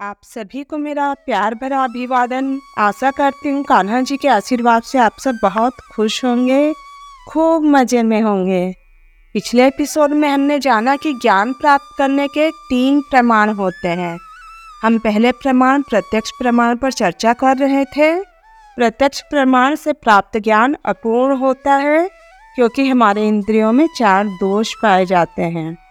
आप सभी को मेरा प्यार भरा अभिवादन। आशा करती हूँ कान्हा जी के आशीर्वाद से आप सब बहुत खुश होंगे, खूब मज़े में होंगे। पिछले एपिसोड में हमने जाना कि ज्ञान प्राप्त करने के तीन प्रमाण होते हैं। हम पहले प्रमाण, प्रत्यक्ष प्रमाण पर चर्चा कर रहे थे। प्रत्यक्ष प्रमाण से प्राप्त ज्ञान अपूर्ण होता है, क्योंकि हमारे इंद्रियों में चार दोष पाए जाते हैं।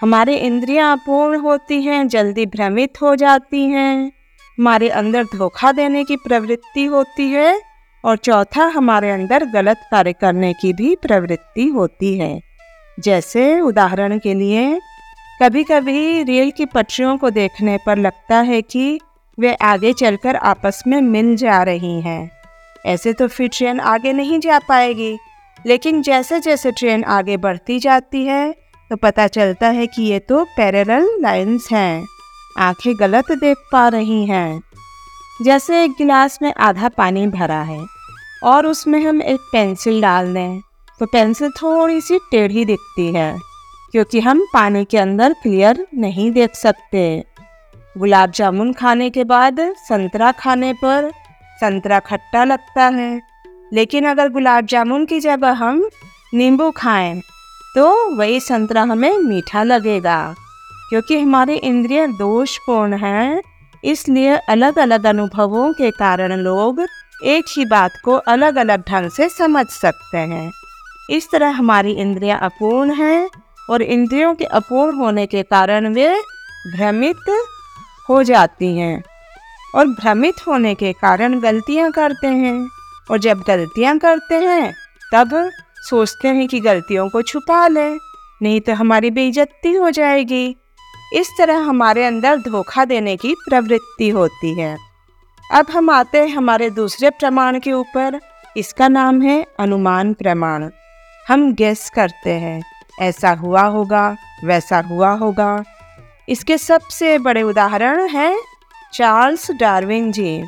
हमारी इंद्रियाँ अपूर्ण होती हैं, जल्दी भ्रमित हो जाती हैं। हमारे अंदर धोखा देने की प्रवृत्ति होती है और चौथा हमारे अंदर गलत कार्य करने की भी प्रवृत्ति होती है। जैसे उदाहरण के लिए कभी कभी रेल की पटरियों को देखने पर लगता है कि वे आगे चलकर आपस में मिल जा रही हैं। ऐसे तो फिर ट्रेन आगे नहीं जा पाएगी, लेकिन जैसे जैसे ट्रेन आगे बढ़ती जाती है तो पता चलता है कि ये तो पैरेलल लाइंस हैं। आँखें गलत देख पा रही हैं। जैसे एक गिलास में आधा पानी भरा है और उसमें हम एक पेंसिल डाल दें तो पेंसिल थोड़ी सी टेढ़ी दिखती है, क्योंकि हम पानी के अंदर क्लियर नहीं देख सकते। गुलाब जामुन खाने के बाद संतरा खाने पर संतरा खट्टा लगता है, लेकिन अगर गुलाब जामुन की जगह हम नींबू खाएँ तो वही संतरा हमें मीठा लगेगा, क्योंकि हमारे इंद्रिय दोषपूर्ण हैं, इसलिए अलग अलग अनुभवों के कारण लोग एक ही बात को अलग अलग ढंग से समझ सकते हैं। इस तरह हमारी इंद्रियाँ अपूर्ण हैं और इंद्रियों के अपूर्ण होने के कारण वे भ्रमित हो जाती हैं और भ्रमित होने के कारण गलतियाँ करते हैं। और जब गलतियाँ करते हैं, तब सोचते हैं कि गलतियों को छुपा लें, नहीं तो हमारी बेइज्जती हो जाएगी। इस तरह हमारे अंदर धोखा देने की प्रवृत्ति होती है। अब हम आते हैं हमारे दूसरे प्रमाण के ऊपर। इसका नाम है अनुमान प्रमाण। हम गेस करते हैं, ऐसा हुआ होगा, वैसा हुआ होगा। इसके सबसे बड़े उदाहरण हैं चार्ल्स डार्विन जी।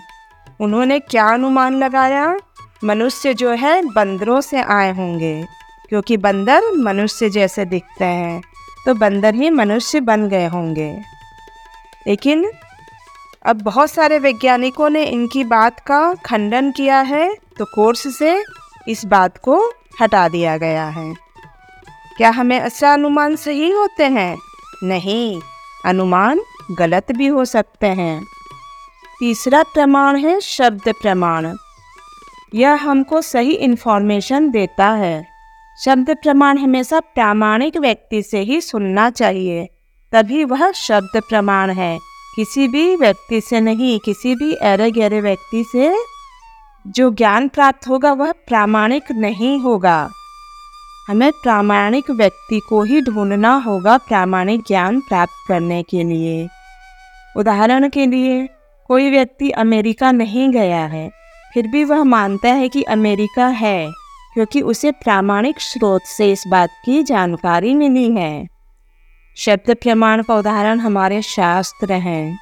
उन्होंने क्या अनुमान लगाया? मनुष्य जो है, बंदरों से आए होंगे। क्योंकि बंदर मनुष्य जैसे दिखते हैं तो बंदर ही मनुष्य बन गए होंगे। लेकिन अब बहुत सारे वैज्ञानिकों ने इनकी बात का खंडन किया है तो कोर्स से इस बात को हटा दिया गया है। क्या हमें ऐसा अनुमान सही होते हैं? नहीं, अनुमान गलत भी हो सकते हैं। तीसरा प्रमाण है शब्द प्रमाण। यह हमको सही इन्फॉर्मेशन देता है। शब्द प्रमाण हमेशा प्रामाणिक व्यक्ति से ही सुनना चाहिए। तभी वह शब्द प्रमाण है। किसी भी व्यक्ति से नहीं, किसी भी अरे गहरे व्यक्ति से जो ज्ञान प्राप्त होगा, वह प्रामाणिक नहीं होगा। हमें प्रामाणिक व्यक्ति को ही ढूंढना होगा प्रामाणिक ज्ञान प्राप्त करने के लिए। उदाहरण के लिए, कोई व्यक्ति अमेरिका नहीं गया है। फिर भी वह मानता है कि अमेरिका है, क्योंकि उसे प्रामाणिक स्रोत से इस बात की जानकारी मिली है। शब्द प्रमाण का उदाहरण हमारे शास्त्र हैं।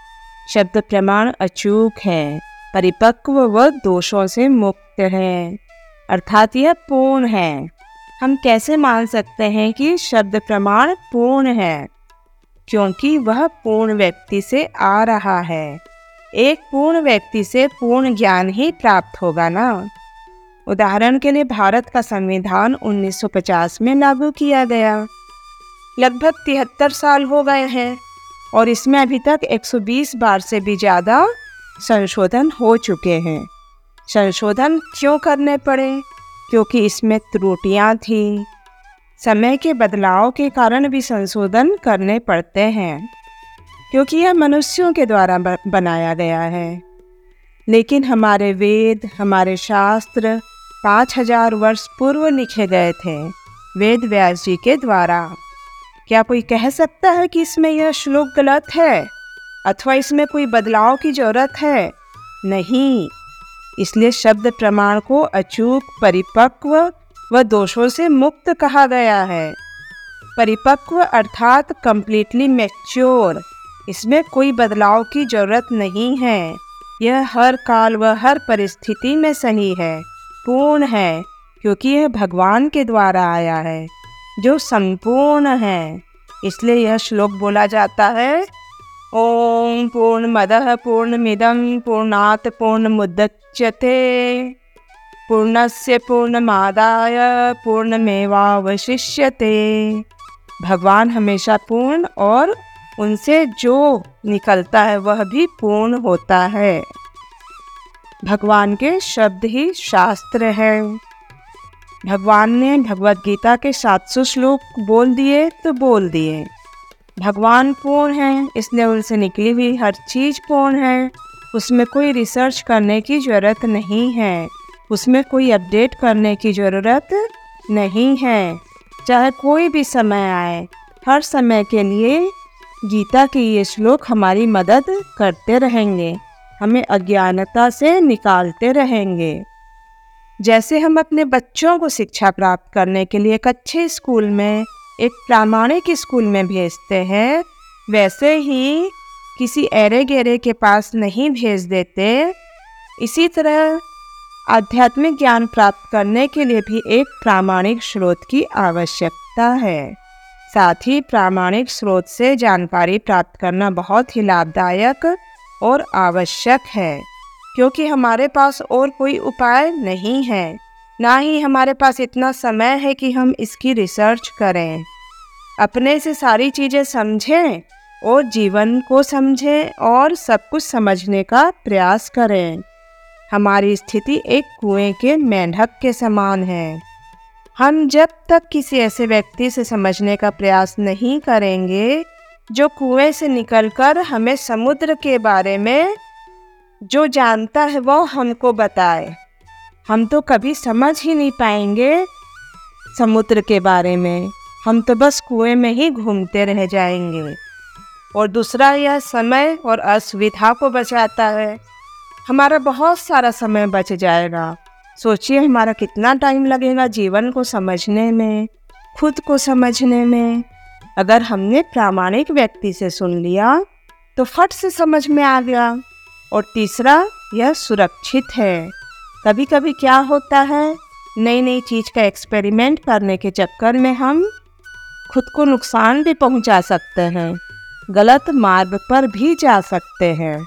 शब्द प्रमाण अचूक है, परिपक्व व दोषों से मुक्त है, अर्थात यह पूर्ण है। हम कैसे मान सकते हैं कि शब्द प्रमाण पूर्ण है? क्योंकि वह पूर्ण व्यक्ति से आ रहा है। एक पूर्ण व्यक्ति से पूर्ण ज्ञान ही प्राप्त होगा ना? उदाहरण के लिए भारत का संविधान 1950 में लागू किया गया। लगभग तिहत्तर साल हो गए हैं और इसमें अभी तक 120 बार से भी ज़्यादा संशोधन हो चुके हैं। संशोधन क्यों करने पड़े? क्योंकि इसमें त्रुटियाँ थी। समय के बदलाव के कारण भी संशोधन करने पड़ते हैं। क्योंकि यह मनुष्यों के द्वारा बनाया गया है। लेकिन हमारे वेद, हमारे शास्त्र पाँच हज़ार वर्ष पूर्व लिखे गए थे, वेद व्यास जी के द्वारा। क्या कोई कह सकता है कि इसमें यह श्लोक गलत है? अथवा इसमें कोई बदलाव की ज़रूरत है? नहीं। इसलिए शब्द प्रमाण को अचूक, परिपक्व व दोषों से मुक्त कहा गया है। परिपक्व अर्थात कंप्लीटली मैच्योर इसमें कोई बदलाव की ज़रूरत नहीं है। यह हर काल व हर परिस्थिति में सही है, पूर्ण है, क्योंकि यह भगवान के द्वारा आया है, जो संपूर्ण है। इसलिए यह श्लोक बोला जाता है, ओम पूर्णमदः पूर्णमिदं पूर्णात् पूर्णमुदच्यते पूर्णस्य पूर्णमादाय पूर्णमेवावशिष्यते। भगवान हमेशा पूर्ण और उनसे जो निकलता है, वह भी पूर्ण होता है। भगवान के शब्द ही शास्त्र है। भगवान ने भगवत गीता के 700 श्लोक बोल दिए तो बोल दिए। भगवान पूर्ण है, इसलिए उनसे निकली हुई हर चीज़ पूर्ण है। उसमें कोई रिसर्च करने की ज़रूरत नहीं है। उसमें कोई अपडेट करने की ज़रूरत नहीं है। चाहे कोई भी समय आए, हर समय के लिए गीता के ये श्लोक हमारी मदद करते रहेंगे, हमें अज्ञानता से निकालते रहेंगे। जैसे हम अपने बच्चों को शिक्षा प्राप्त करने के लिए एक अच्छे स्कूल में, एक प्रामाणिक स्कूल में भेजते हैं, वैसे ही किसी एरे गेरे के पास नहीं भेज देते। इसी तरह आध्यात्मिक ज्ञान प्राप्त करने के लिए भी एक प्रामाणिक स्रोत की आवश्यकता है। साथ ही प्रामाणिक स्रोत से जानकारी प्राप्त करना बहुत ही लाभदायक और आवश्यक है, क्योंकि हमारे पास और कोई उपाय नहीं है। ना ही हमारे पास इतना समय है कि हम इसकी रिसर्च करें। अपने से सारी चीज़ें समझें और जीवन को समझें और सब कुछ समझने का प्रयास करें। हमारी स्थिति एक कुएँ के मेंढक के समान है। हम जब तक किसी ऐसे व्यक्ति से समझने का प्रयास नहीं करेंगे, जो कुएँ से निकलकर हमें समुद्र के बारे में जो जानता है वो हमको बताए। हम तो कभी समझ ही नहीं पाएँगे समुद्र के बारे में। हम तो बस कुएँ में ही घूमते रह जाएँगे। और दूसरा, यह समय और असुविधा को बचाता है। हमारा बहुत सारा समय बच जाएगा। सोचिए हमारा कितना टाइम लगेगा जीवन को समझने में, खुद को समझने में। अगर हमने प्रामाणिक व्यक्ति से सुन लिया तो फट से समझ में आ गया। और तीसरा, यह सुरक्षित है। कभी कभी क्या होता है नई नई चीज़ का एक्सपेरिमेंट करने के चक्कर में हम खुद को नुकसान भी पहुँचा सकते हैं, गलत मार्ग पर भी जा सकते हैं।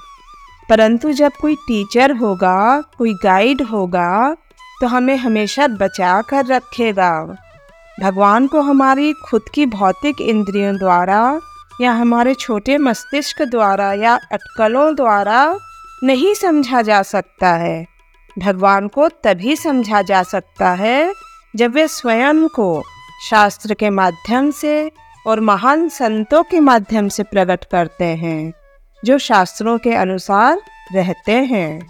परंतु जब कोई टीचर होगा, कोई गाइड होगा तो हमें हमेशा बचा कर रखेगा। भगवान को हमारी खुद की भौतिक इंद्रियों द्वारा या हमारे छोटे मस्तिष्क द्वारा या अटकलों द्वारा नहीं समझा जा सकता है। भगवान को तभी समझा जा सकता है जब वे स्वयं को शास्त्र के माध्यम से और महान संतों के माध्यम से प्रकट करते हैं, जो शास्त्रों के अनुसार रहते हैं।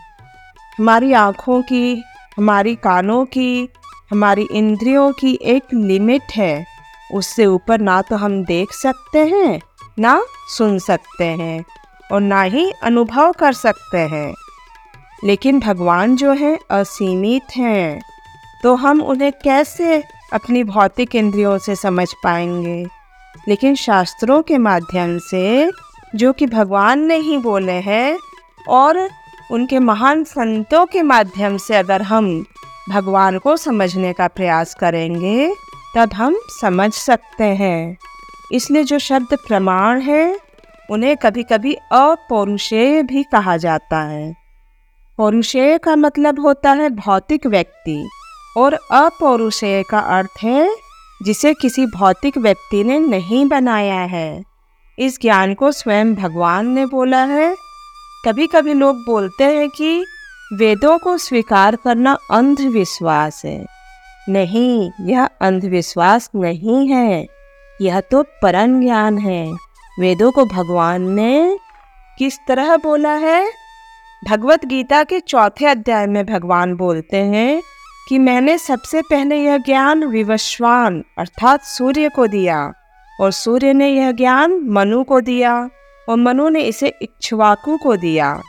हमारी आँखों की हमारी कानों की, हमारी इंद्रियों की एक लिमिट है। उससे ऊपर ना तो हम देख सकते हैं, ना सुन सकते हैं और ना ही अनुभव कर सकते हैं। लेकिन भगवान जो हैं, असीमित हैं। तो हम उन्हें कैसे अपनी भौतिक इंद्रियों से समझ पाएँगे? लेकिन शास्त्रों के माध्यम से, जो कि भगवान ने ही बोले हैं और उनके महान संतों के माध्यम से अगर हम भगवान को समझने का प्रयास करेंगे, तब हम समझ सकते हैं। इसलिए जो शब्द प्रमाण है, उन्हें कभी कभी अपौरुषेय भी कहा जाता है। पौरुषेय का मतलब होता है भौतिक व्यक्ति, और अपौरुषेय का अर्थ है, जिसे किसी भौतिक व्यक्ति ने नहीं बनाया है। इस ज्ञान को स्वयं भगवान ने बोला है कभी कभी लोग बोलते हैं कि वेदों को स्वीकार करना अंधविश्वास है। नहीं, यह अंधविश्वास नहीं है। यह तो परम ज्ञान है। वेदों को भगवान ने किस तरह बोला है? भगवत गीता के चौथे अध्याय में भगवान बोलते हैं कि मैंने सबसे पहले यह ज्ञान विवश्वान, अर्थात सूर्य को दिया, और सूर्य ने यह ज्ञान मनु को दिया। और मनु ने इसे इक्ष्वाकु को दिया।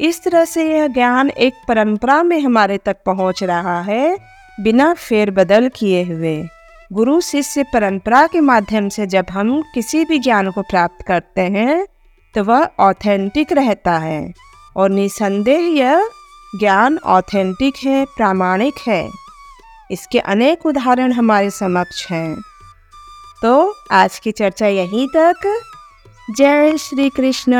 इस तरह से यह ज्ञान एक परंपरा में हमारे तक पहुँच रहा है, बिना फेरबदल किए हुए। गुरु शिष्य परंपरा के माध्यम से जब हम किसी भी ज्ञान को प्राप्त करते हैं तो वह ऑथेंटिक रहता है और निसंदेह यह ज्ञान ऑथेंटिक है, प्रामाणिक है। इसके अनेक उदाहरण हमारे समक्ष हैं। तो आज की चर्चा यहीं तक। জয় শ্রীকৃষ্ণ